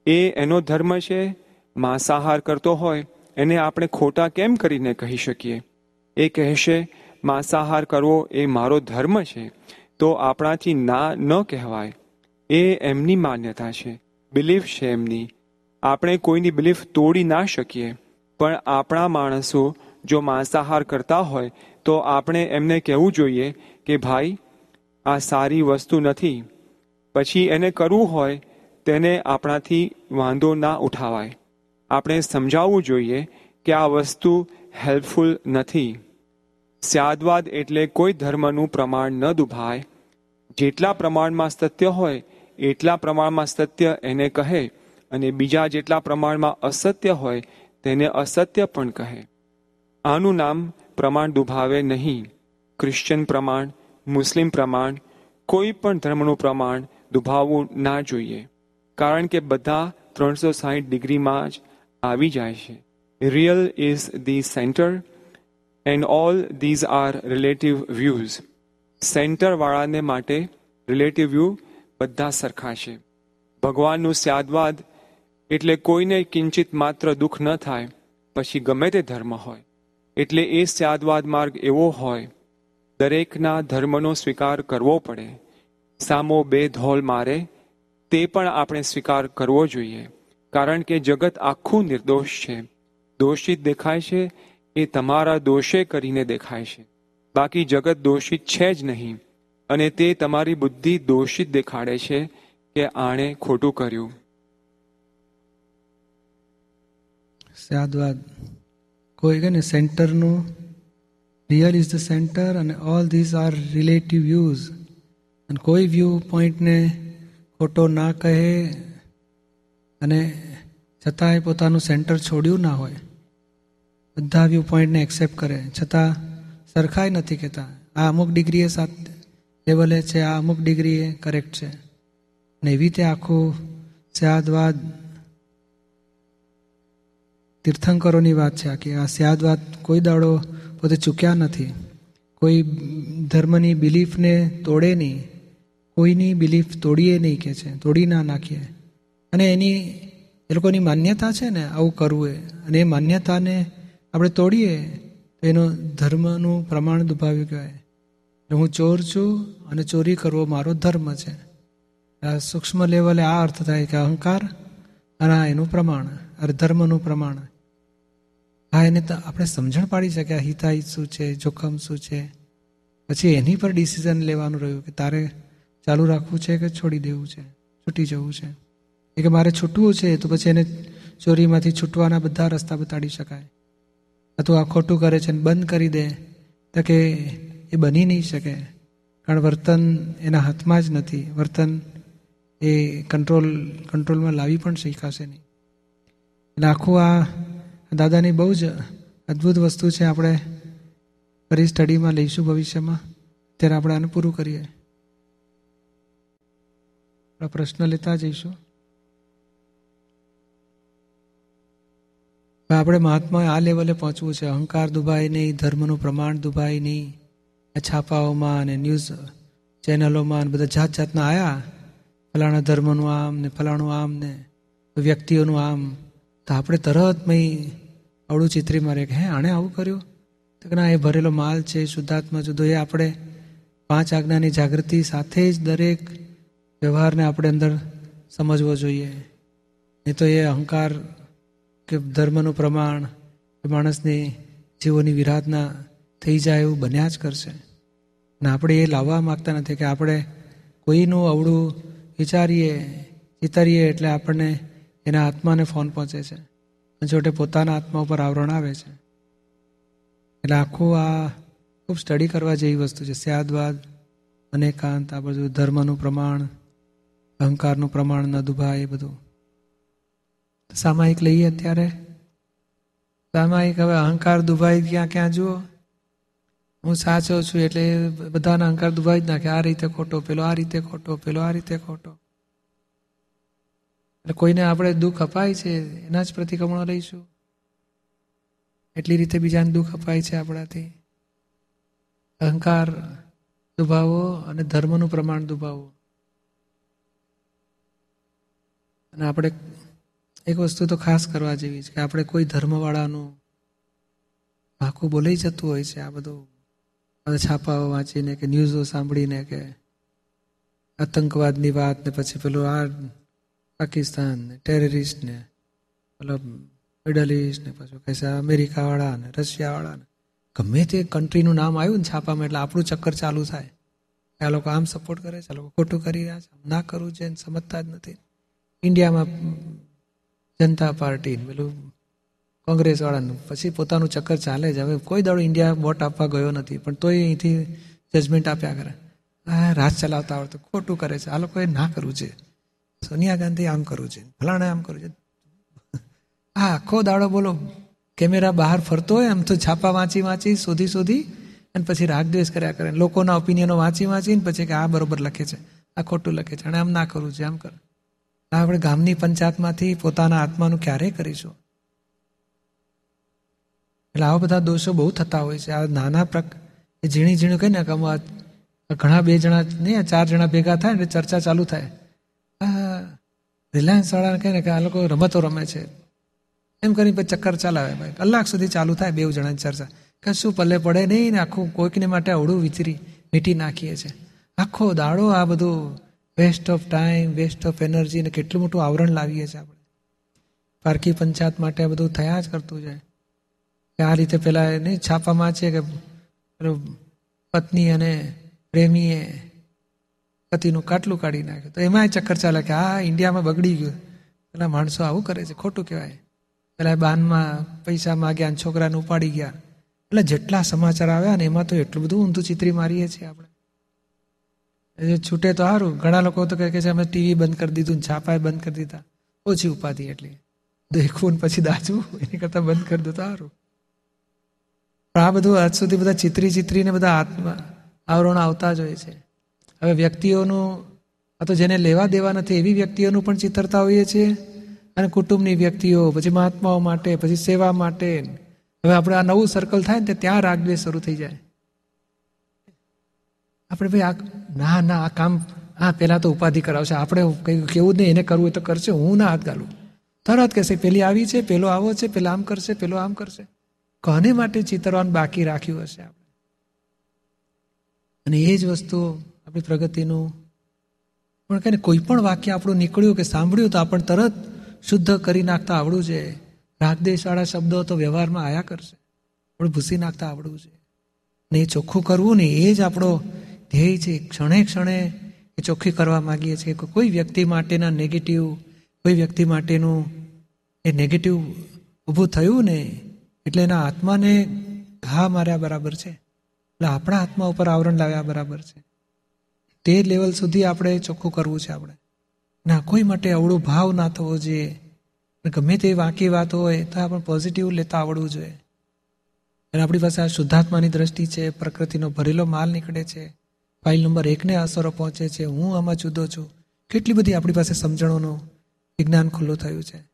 એ એનો ધર્મ છે, માંસાહાર કરતો હોય, એને આપણે ખોટા કેમ કરીને કહી શકીએ? એ કહેશે, માંસાહાર કરવો એ મારો ધર્મ છે. તો આપણાથી ના ન કહેવાય. એ એમની માન્યતા છે, બિલીફ છે એમની. આપણે કોઈની બિલીફ તોડી ના શકીએ. પણ આપણા માણસો જો માંસાહાર કરતા હોય, તો આપણે એમને કહેવું જોઈએ કે, ભાઈ, આ સારી વસ્તુ નથી. પછી એને કરવું હોય, તેને આપણાથી વાંધો ના ઉઠાવાય. આપણે સમજાવવું જોઈએ કે આ વસ્તુ હેલ્પફુલ નથી. સ્યાદવાદ એટલે કોઈ ધર્મનું પ્રમાણ ન દુભાય. જેટલા પ્રમાણમાં સત્ય હોય, એટલા પ્રમાણમાં સત્ય એને કહે અને બીજા જેટલા પ્રમાણમાં અસત્ય હોય, તેને અસત્ય પણ કહે. આનું નામ પ્રમાણ દુભાવે નહીં. ક્રિશ્ચિયન પ્રમાણ, મુસ્લિમ પ્રમાણ, કોઈ પણ ધર્મનું પ્રમાણ દુભાવવું ના જોઈએ, કારણ કે બધા ત્રણસો સાહીઠ ડિગ્રીમાં જ આવી જાય છે. Real is the centre and all these are relative views સેન્ટરવાળાને માટે રિલેટિવ વ્યૂ બધા સરખા છે. ભગવાનનું સ્યાદવાદ એટલે કોઈને કિંચિત માત્ર દુઃખ ન થાય, પછી ગમે તે ધર્મ હોય. એટલે એ સ્યાદવાદ માર્ગ એવો હોય, દરેકના ધર્મનો સ્વીકાર કરવો પડે. સામો બે ધોલ મારે, તે પણ આપણે સ્વીકાર કરવો જોઈએ, કારણ કે જગત આખું નિર્દોષ છે. દોષિત દેખાય છે, એ તમારા દોષે કરીને દેખાય છે. બાકી જગત દોષિત છે જ નહીં, અને તે તમારી બુદ્ધિ દોષિત દેખાડે છે કે આણે ખોટું કર્યું. સાદવાદ કોઈ કે ને સેન્ટરનું, રિયલ ઇઝ ધ સેન્ટર અને all these are relative views. અને કોઈ વ્યૂ પોઈન્ટને ખોટો ના કહે અને છતાંય પોતાનું સેન્ટર છોડ્યું ના હોય, બધા વ્યૂ પોઈન્ટને એક્સેપ્ટ કરે. છતાં સરખાઈ નથી કહેતા. આ અમુક ડિગ્રીએ સાત લેવલે છે, આ અમુક ડિગ્રીએ કરેક્ટ છે. અને એવી રીતે આખું સ્યાદવાદ તીર્થંકરોની વાત છે આખી. આ સ્યાદવાદ કોઈ દાડો પોતે ચૂક્યા નથી. કોઈ ધર્મની બિલીફને તોડે નહીં. કોઈની બિલીફ તોડીએ નહીં કે છે, તોડી ના નાખીએ. અને એની, એ લોકોની માન્યતા છે ને, આવું કરવું એ. અને એ માન્યતાને આપણે તોડીએ, તો એનો ધર્મનું પ્રમાણ દુભાવ્યું કહેવાય. હું ચોર છું અને ચોરી કરવો મારો ધર્મ છે. આ સૂક્ષ્મ લેવલે આ અર્થ થાય કે અહંકાર અને આ એનું પ્રમાણ અરે ધર્મનું પ્રમાણ. હા એને તો આપણે સમજણ પાડી શક્યા હિતાહિત શું છે, જોખમ શું છે. પછી એની પર ડિસિઝન લેવાનું રહ્યું કે તારે ચાલુ રાખવું છે કે છોડી દેવું છે? છૂટી જવું છે? એ કે મારે છૂટવું છે તો પછી એને ચોરીમાંથી છૂટવાના બધા રસ્તા બતાડી શકાય. અથવા આ ખોટું કરે છે બંધ કરી દે. તો કે એ બની નહીં શકે. કારણ વર્તન એના હાથમાં જ નથી. વર્તન એ કંટ્રોલ, કંટ્રોલમાં લાવી પણ શીખાશે નહીં. એટલે આખું આ દાદાની બહુ જ અદ્ભુત વસ્તુ છે આપણે ફરી સ્ટડીમાં લઈશું ભવિષ્યમાં. ત્યારે આપણે આને પૂરું કરીએ. આપણા પ્રશ્ન લેતા જઈશું. આપણે મહાત્મા આ લેવલે પહોંચવું છે. અહંકાર દુભાય નહીં, ધર્મનું પ્રમાણ દુભાય નહીં. આ છાપાઓમાં અને ન્યૂઝ ચેનલોમાં ને બધા જાત જાતના આવ્યા ફલાણા ધર્મનું આમ ને ફલાણું આમ ને વ્યક્તિઓનું આમ. તો આપણે તરત મય અવળું ચિત્રી મારે કે, હે, આણે આવું કર્યું? તો ના, એ ભરેલો માલ છે, શુદ્ધાત્મા જુદો એ આપણે પાંચ આજ્ઞાની જાગૃતિ સાથે જ દરેક વ્યવહારને આપણે અંદર સમજવો જોઈએ. નહીં તો એ અહંકાર કે ધર્મનું પ્રમાણ એ માણસની જીવોની વિરાધના થઈ જાય એવું બન્યા જ કરશે. અને આપણે એ લાવવા માગતા નથી કે આપણે કોઈનું અવળું વિચારીએ, ચિતરીએ એટલે આપણને એના આત્માને ફોન પહોંચે છે. છોટે પોતાના આત્મા ઉપર આવરણ આવે છે. એટલે આખું આ ખૂબ સ્ટડી કરવા જેવી વસ્તુ છે. સ્યાદવાદ, અનેકાંત, આ બધું ધર્મનું પ્રમાણ અહંકારનું પ્રમાણ ન દુભાય એ બધું. સામાયિક લઈએ અત્યારે? સામાયિક હવે અહંકાર દુભાઈ ક્યાં ક્યાં જુઓ? હું સાચો છું એટલે બધાના અહંકાર દુભાઈ જ નાખે. આ રીતે ખોટો પેલો, આ રીતે ખોટો પેલો, આ રીતે ખોટો. એટલે કોઈને આપણે દુઃખ અપાય છે, એના જ પ્રતિક્રમણો લઈશું. એટલી રીતે બીજાને દુઃખ અપાય છે આપણાથી. અહંકાર દુભાવો અને ધર્મનું પ્રમાણ દુભાવો. અને આપણે એક વસ્તુ તો ખાસ કરવા જેવી છે કે આપણે કોઈ ધર્મવાળાનું આખું બોલાઈ જતું હોય છે આ બધું. છાપાઓ વાંચીને કે ન્યૂઝો સાંભળીને કે આતંકવાદની વાત ને પછી પેલું આ પાકિસ્તાન ને ટેરરિસ્ટ ને, મતલબ મિડલ ઇસ્ટ ને પછી કહેશે અમેરિકાવાળા ને, રશિયાવાળા ને. ગમે તે કન્ટ્રીનું નામ આવ્યું ને છાપામાં એટલે આપણું ચક્કર ચાલુ થાય. આ લોકો આમ સપોર્ટ કરે છે, આ લોકો ખોટું કરી રહ્યા છે. ના કરવું છે સમજતા જ નથી. ઇન્ડિયામાં જનતા પાર્ટી પેલું કોંગ્રેસવાળાનું. પછી પોતાનું ચક્કર ચાલે જ. હવે કોઈ દાડો ઇન્ડિયા વોટ આપવા ગયો નથી, પણ તોય અહીંથી જજમેન્ટ આપ્યા કરે. આ રાજ ચલાવતા આવડતું ખોટું કરે છે. આ લોકોએ ના કરવું છે. સોનિયા ગાંધી આમ કરવું છે. ફલાણે આમ કરવું છે. હા આખો દાડો બોલો, કેમેરા બહાર ફરતો હોય આમ તો છાપા વાંચી વાંચી શોધી શોધી અને પછી રાગદ્વેષ કર્યા કરે. લોકોના ઓપિનિયનો વાંચી વાંચીને પછી કે આ બરોબર લખે છે, આ ખોટું લખે છે અને આમ ના કરવું છે, આમ કર. આ આપણે ગામની પંચાયતમાંથી પોતાના આત્માનું ક્યારે કરીશું? એટલે આવા બધા દોષો બહુ થતા હોય છે. આ નાના પ્રક ઝીણી ઝીણું કહીને કે ઘણા બે જણા નહીં ચાર જણા ભેગા થાય એટલે ચર્ચા ચાલુ થાય. રિલાયન્સ વાળાને કહે ને કે આ લોકો રમતો રમે છે. એમ કરીને પછી ચક્કર ચલાવે ભાઈ. કલાક સુધી ચાલુ થાય બે જણાની ચર્ચા. કશું પલ્લે પડે? નહીં, ને આખું કોઈકને માટે અવળું વિચરી મીટી નાખીએ છીએ આખો દાડો આ બધું waste of time waste of energy ને કેટલું મોટું આવરણ લાવીએ છીએ આપણે. પારકી પંચાયત માટે આ બધું થયા જ કરતું જાય. કે આ રીતે પેલા નહીં છાપામાં છે કે પત્ની અને પ્રેમીએ પતિનું કાટલું કાઢી નાખ્યું. તો એમાંય ચક્કર ચાલે કે આ ઇન્ડિયામાં બગડી ગયું. પેલા માણસો આવું કરે છે, ખોટું કહેવાય. પેલા બાનમાં પૈસા માગ્યા છોકરાને ઉપાડી ગયા. એટલે જેટલા સમાચાર આવ્યા ને એમાં તો એટલું બધું ઊંધું ચિત્રી મારીએ છીએ આપણે. એ છૂટે તો સારું ઘણા લોકો તો કહે છે, અમે ટીવી બંધ કરી દીધું છાપાએ બંધ કરી દીધા. ઓછી ઉપાધિ એટલી. દેખવું પછી દાચવું એની કરતાં બંધ કરી દો તો સારું પણ આ બધું આજ સુધી બધા ચિત્રી ચિત્રીને બધા આત્મા આવરણ આવતા જ હોય છે. હવે વ્યક્તિઓનું, આ તો જેને લેવા દેવા નથી, એવી વ્યક્તિઓનું પણ ચિતરતા હોઈએ છીએ. અને કુટુંબની વ્યક્તિઓ, પછી મહાત્માઓ માટે, પછી સેવા માટે. હવે આપણે આ નવું સર્કલ થાય ને ત્યાં રાગદ્વેષ શરૂ થઈ જાય. આપણે ભાઈ આ ના ના, આ કામ હા પહેલાં તો ઉપાધિ કરાવશે. આપણે કંઈ કેવું જ નહીં, એને કરવું તો કરશે. હું ના હાથ ગાલું. તરત કહેશે, પેલી આવી છે, પેલો આવો છે, પેલા આમ કરશે, પેલો આમ કરશે. કોને માટે ચિતરવાનું બાકી રાખ્યું હશે આપણે? અને એ જ વસ્તુ આપણી પ્રગતિનું. પણ કહે કોઈ પણ વાક્ય આપણું નીકળ્યું કે સાંભળ્યું તો આપણને તરત શુદ્ધ કરી નાખતા આવડવું છે. રાગદેશવાળા શબ્દો તો વ્યવહારમાં આયા કરશે. આપણે ભૂસી નાખતા આવડવું છે. ને એ ચોખ્ખું કરવું ને એ જ આપણો ધ્યેય છે, ક્ષણે ક્ષણે એ ચોખ્ખી કરવા માગીએ છીએ કે કોઈ વ્યક્તિ માટેના નેગેટિવ કોઈ વ્યક્તિ માટેનું એ નેગેટિવ ઊભું થયું ને, એટલે એના આત્માને ઘા માર્યા બરાબર છે. એટલે આપણા આત્મા ઉપર આવરણ લાવ્યા બરાબર છે. તે લેવલ સુધી આપણે ચોખ્ખું કરવું છે આપણે. ના કોઈ માટે અવળો ભાવ ના થવો જોઈએ. ગમે તે વાંકી વાત હોય તો આપણે પોઝિટિવ લેતા આવડવું જોઈએ. અને આપણી પાસે આ શુદ્ધાત્માની દ્રષ્ટિ છે, પ્રકૃતિનો ભરેલો માલ નીકળે છે. ફાઇલ નંબર એકને અસરો પહોંચે છે. હું આમાં જુદો છું. કેટલી બધી આપણી પાસે સમજણોનું વિજ્ઞાન ખુલ્લું થયું છે.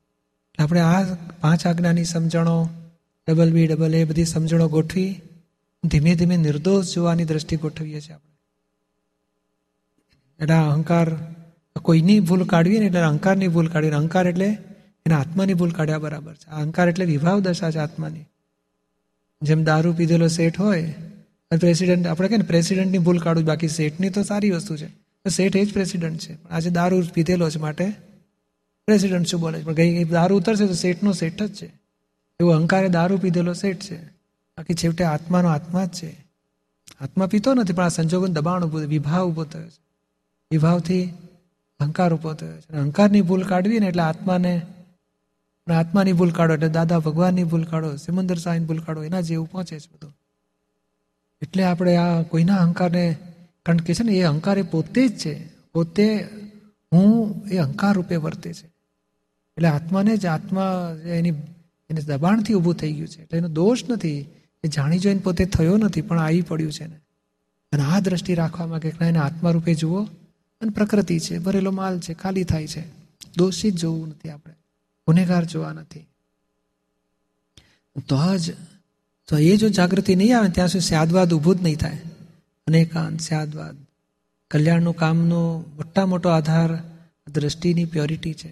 આપણે આ પાંચ આજ્ઞાની સમજણો, ડબલ બી, ડબલ એ બધી સમજણો ગોઠવી, ધીમે ધીમે નિર્દોષ જોવાની દ્રષ્ટિ ગોઠવીએ છીએ આપણે. એટલે અહંકાર કોઈની ભૂલ કાઢવી ને એટલે અહંકારની ભૂલ કાઢવી. અહંકાર એટલે એના આત્માની ભૂલ કાઢ્યા બરાબર છે. અહંકાર એટલે વિભાવ દશા છે આત્માની. જેમ દારૂ પીધેલો શેઠ હોય અને પ્રેસિડેન્ટ આપણે કહે ને પ્રેસિડેન્ટની ભૂલ કાઢવું બાકી સેઠની તો સારી વસ્તુ છે. શેઠ એ જ પ્રેસિડેન્ટ છે. પણ આજે દારૂ પીધેલો છે માટે પ્રેસિડેન્ટ શું બોલે છે? પણ ગઈ દારૂ ઉતરશે તો શેઠનો શેઠ જ છે. એવો અહંકારે દારૂ પીધેલો શેઠ છે. બાકી છેવટે આત્માનો આત્મા જ છે. આત્મા પીતો નથી, પણ આ સંજોગોનું દબાણ ઊભું વિભાવ ઊભો થયો છે. વિભાવથી અહંકાર ઊભો થયો છે. અહંકારની ભૂલ કાઢવી ને એટલે આત્માને આત્માની ભૂલ કાઢો એટલે દાદા ભગવાનની ભૂલ કાઢો, સિમંદર સાહીની ભૂલ કાઢો, એના જેવું પહોંચે છે બધું. એટલે આપણે આ કોઈના અહંકારને, કારણ કે છે ને એ અહંકાર એ પોતે જ છે. પોતે હું એ અહંકાર રૂપે વર્તે છે. એટલે આત્માને જ આત્મા એની, એને દબાણથી ઊભું થઈ ગયું છે. એટલે એનો દોષ નથી. એ જાણી જોઈને પોતે થયો નથી, પણ આવી પડ્યું છે ને અને આ દ્રષ્ટિ રાખવામાં કે એને આત્મા રૂપે જુઓ, અને પ્રકૃતિ છે, ભરેલો માલ છે, ખાલી થાય છે. દોષી જ જોવું નથી આપણે. ગુનેગાર જોવા નથી. તો જ તો એ જો જાગૃતિ નહીં આવે ત્યાં સુધી સ્યાદવાદ ઊભું જ નહીં થાય. અનેકાંત સ્યાદવાદ. કલ્યાણનું કામનો મોટા મોટો આધાર દ્રષ્ટિની પ્યોરિટી છે.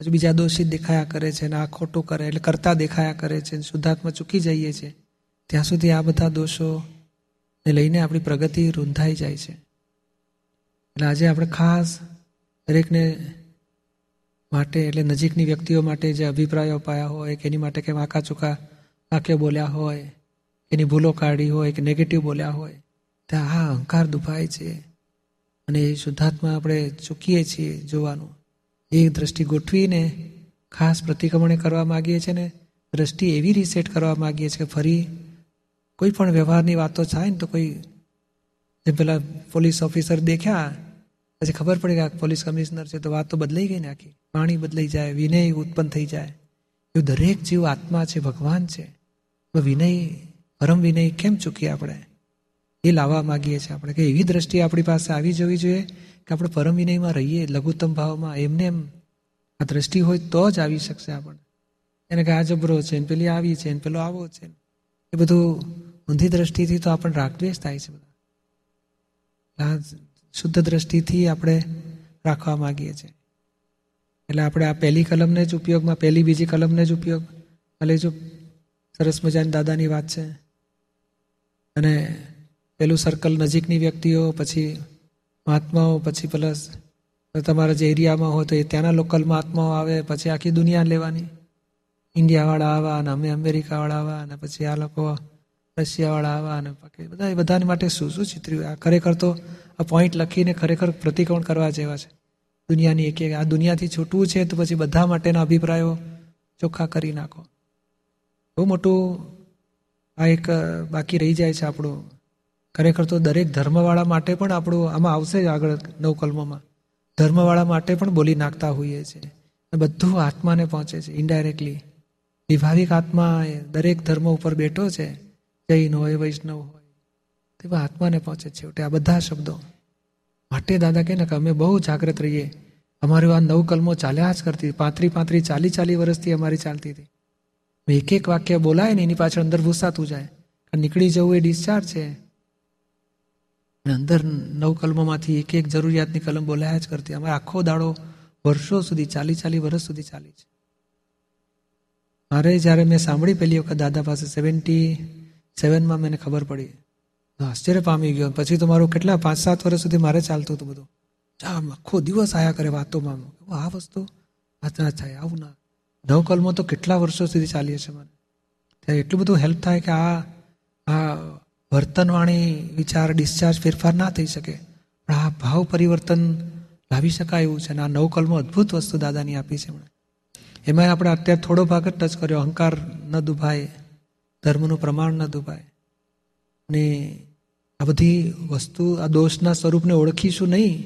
હજુ બીજા દોષિત દેખાયા કરે છે ને આ ખોટું કરે એટલે કરતા દેખાયા કરે છે શુદ્ધાત્મા ચૂકી જઈએ છીએ ત્યાં સુધી આ બધા દોષો ને લઈને આપણી પ્રગતિ રૂંધાઈ જાય છે. એટલે આજે આપણે ખાસ દરેકને માટે એટલે નજીકની વ્યક્તિઓ માટે જે અભિપ્રાયો અપાયા હોય એની માટે કે આકા ચૂકા વાક્યો બોલ્યા હોય, એની ભૂલો કાઢી હોય, કે નેગેટિવ બોલ્યા હોય ત્યાં આ અહંકાર દુભાય છે. અને એ શુદ્ધાત્મા આપણે ચૂકીએ છીએ જોવાનું. એ દ્રષ્ટિ ગોઠવીને ખાસ પ્રતિક્રમણે કરવા માગીએ છીએ ને દ્રષ્ટિ એવી રીસેટ કરવા માગીએ છીએ કે ફરી કોઈ પણ વ્યવહારની વાતો થાય ને તો કોઈ જે પેલા પોલીસ ઓફિસર દેખ્યા, પછી ખબર પડી કે પોલીસ કમિશનર છે, તો વાત તો બદલાઈ ગઈ ને આખી. પાણી બદલાઈ જાય, વિનય ઉત્પન્ન થઈ જાય. એવું દરેક જીવ આત્મા છે, ભગવાન છે. વિનય, પરમ વિનય કેમ ચૂકીએ આપણે? એ લાવવા માગીએ છીએ આપણે કે એવી દ્રષ્ટિ આપણી પાસે આવી જવી જોઈએ કે આપણે પરમ વિનયમાં રહીએ, લઘુત્તમ ભાવમાં, એમને એમ આ દ્રષ્ટિ હોય તો જ આવી શકશે આપણને. એને કે આ જબરો છે ને પેલી આવી છે ને પેલો આવો છે. એ બધું ઊંધી દ્રષ્ટિથી તો આપણને રાગદ્વેષ થાય છે બધા. શુદ્ધ દ્રષ્ટિથી આપણે રાખવા માગીએ છીએ. એટલે આપણે આ પહેલી કલમને જ ઉપયોગમાં, પહેલી બીજી કલમને જ ઉપયોગ લેજો સરસ મજાની દાદાની વાત છે. અને પેલું સર્કલ નજીકની વ્યક્તિઓ, પછી મહાત્માઓ, પછી પ્લસ તમારા જે એરિયામાં હોય તો એ ત્યાંના લોકલ મહાત્માઓ આવે, પછી આખી દુનિયા લેવાની. ઇન્ડિયાવાળા આવા અને અમે અમેરિકાવાળા આવા અને પછી આ લોકો રશિયાવાળા આવા અને બધા બધાને માટે શું શું ચિત્ર્યું આ ખરેખર તો આ પોઈન્ટ લખીને ખરેખર પ્રતિકોણ કરવા જેવા છે. દુનિયાની એક એક આ દુનિયાથી છૂટવું છે તો પછી બધા માટેના અભિપ્રાયો ચોખ્ખા કરી નાખો. બહુ મોટું આ એક બાકી રહી જાય છે આપણું. ખરેખર તો દરેક ધર્મવાળા માટે પણ આપણું આમાં આવશે જ આગળ નવકલ્મોમાં. ધર્મવાળા માટે પણ બોલી નાખતા હોઈએ છીએ બધું આત્માને પહોંચે છે ઇન્ડાયરેક્ટલી વિભાવિક આત્મા દરેક ધર્મ ઉપર બેઠો છે, જૈન હોય, વૈષ્ણવ હોય તે આત્માને પહોંચે છેવટે આ બધા શબ્દો. માટે દાદા કહે ને કે અમે બહુ જાગ્રત રહીએ. અમારી આ નવ કલમો ચાલ્યા જ કરતી, પાંત્રી પાંત્રી ચાલી ચાલી વર્ષથી અમારી ચાલતી હતી. એક એક વાક્ય બોલાય ને એની પાછળ અંદર ભૂસાતું જાય. નીકળી જવું એ ડિસ્ચાર્જ છે. અંદર નવ કલમોમાંથી એક એક જરૂરિયાતની કલમ બોલાયા જ કરતી. અમે આખો દાડો વર્ષો સુધી, ચાલી ચાલી વર્ષ સુધી ચાલી છે. મારે જ્યારે મેં સાંભળી પહેલી વખત દાદા પાસે સેવન્ટી સેવનમાં મને ખબર પડી. આશ્ચર્ય પામી ગયો. પછી તો મારું કેટલા પાંચ સાત વર્ષ સુધી મારે ચાલતું હતું બધું. આખો દિવસ આયા કરે વાતોમાં. આ વસ્તુ આ થાય, આવું ના નવ કલમો તો કેટલા વર્ષો સુધી ચાલી છે મને? ત્યારે એટલું બધું હેલ્પ થાય કે આ આ વર્તનવાણી વિચાર ડિસ્ચાર્જ ફેરફાર ના થઈ શકે. પણ આ ભાવ પરિવર્તન લાવી શકાય એવું છે અને આ નવ કલમો અદ્ભુત વસ્તુ દાદાની આપી છે એમણે એમાં આપણે અત્યારે થોડો ભાગ જ ટચ કર્યો. અહંકાર ન દુભાય, ધર્મનું પ્રમાણ ન દુભાય. અને આ બધી વસ્તુ આ દોષના સ્વરૂપને ઓળખીશું નહીં,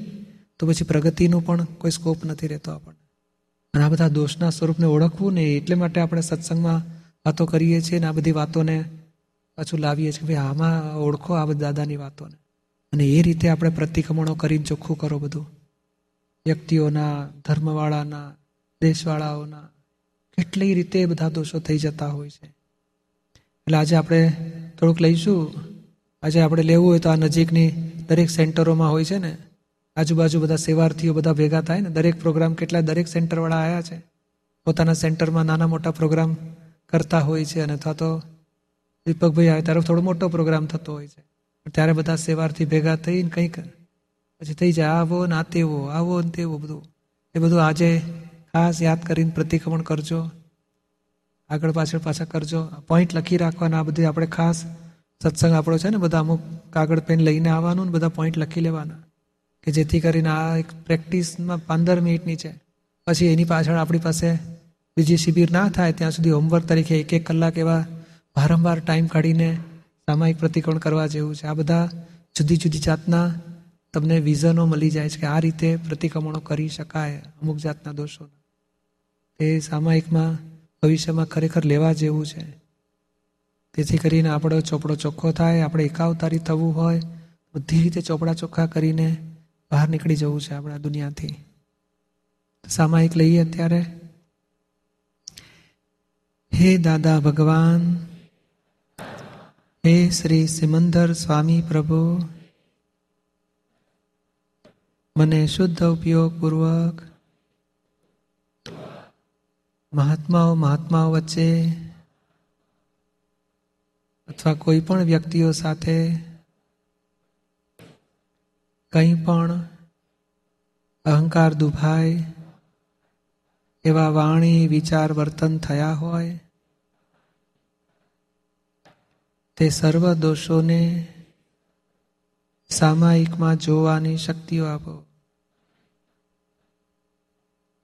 તો પછી પ્રગતિનું પણ કોઈ સ્કોપ નથી રહેતો આપણને. અને આ બધા દોષના સ્વરૂપને ઓળખવું ને એટલે માટે આપણે સત્સંગમાં વાતો કરીએ છીએ ને આ બધી વાતોને પાછું લાવીએ છીએ ભાઈ આમાં ઓળખો આ બધા દાદાની વાતોને. અને એ રીતે આપણે પ્રતિક્રમણો કરીને ચોખ્ખું કરો બધું. વ્યક્તિઓના, ધર્મવાળાના, દેશવાળાઓના, કેટલી રીતે બધા દોષો થઈ જતા હોય છે. એટલે આજે આપણે થોડુંક લઈશું. આજે આપણે લેવું હોય તો આ નજીકની દરેક સેન્ટરોમાં હોય છે ને આજુબાજુ બધા સેવાર્થીઓ બધા ભેગા થાય ને, દરેક પ્રોગ્રામ કેટલા, દરેક સેન્ટરવાળા આવ્યા છે. પોતાના સેન્ટરમાં નાના મોટા પ્રોગ્રામ કરતા હોય છે અને અથવા તો દીપકભાઈ આવે ત્યારે થોડો મોટો પ્રોગ્રામ થતો હોય છે. ત્યારે બધા સેવાર્થી ભેગા થઈને કંઈક પછી થઈ જાય, આવો ને આ તેવો, આવો ને તેવો બધું. એ બધું આજે ખાસ યાદ કરીને પ્રતિક્રમણ કરજો. આગળ પાછળ પાછા કરજો. પોઈન્ટ લખી રાખવાના, આ બધી આપણે ખાસ સત્સંગ આપણો છે ને, બધા અમુક કાગળ, પેન લઈને આવવાનું ને બધા પોઈન્ટ લખી લેવાના. કે જેથી કરીને આ એક પ્રેક્ટિસમાં પંદર મિનિટની છે. પછી એની પાછળ આપણી પાસે બીજી શિબિર ના થાય ત્યાં સુધી હોમવર્ક તરીકે એક એક કલાક એવા વારંવાર ટાઈમ કાઢીને સામાયિક પ્રતિક્રમણ કરવા જેવું છે. આ બધા જુદી જુદી જાતના તમને વિઝનો મળી જાય છે કે આ રીતે પ્રતિક્રમણો કરી શકાય અમુક જાતના દોષો. એ સામાયિકમાં ભવિષ્યમાં ખરેખર લેવા જેવું છે. તેથી કરીને આપણો ચોપડો ચોખ્ખો થાય, આપણે એકાવતારી થવું હોય, બધી રીતે ચોપડા ચોખ્ખા કરીને બહાર નીકળી જવું છે આપણા દુનિયાથી. સામાયિક લઈએ અત્યારે. હે દાદા ભગવાન, હે શ્રી સિમંદર સ્વામી પ્રભુ, મને શુદ્ધ ઉપયોગપૂર્વક મહાત્માઓ મહાત્માઓ વચ્ચે અથવા કોઈ પણ વ્યક્તિઓ સાથે કંઈ પણ અહંકાર દુભાય, એવા વાણી, વિચાર, વર્તન થયા હોય, તે સર્વ દોષોને સામાયિકમાં જોવાની શક્તિઓ આપો.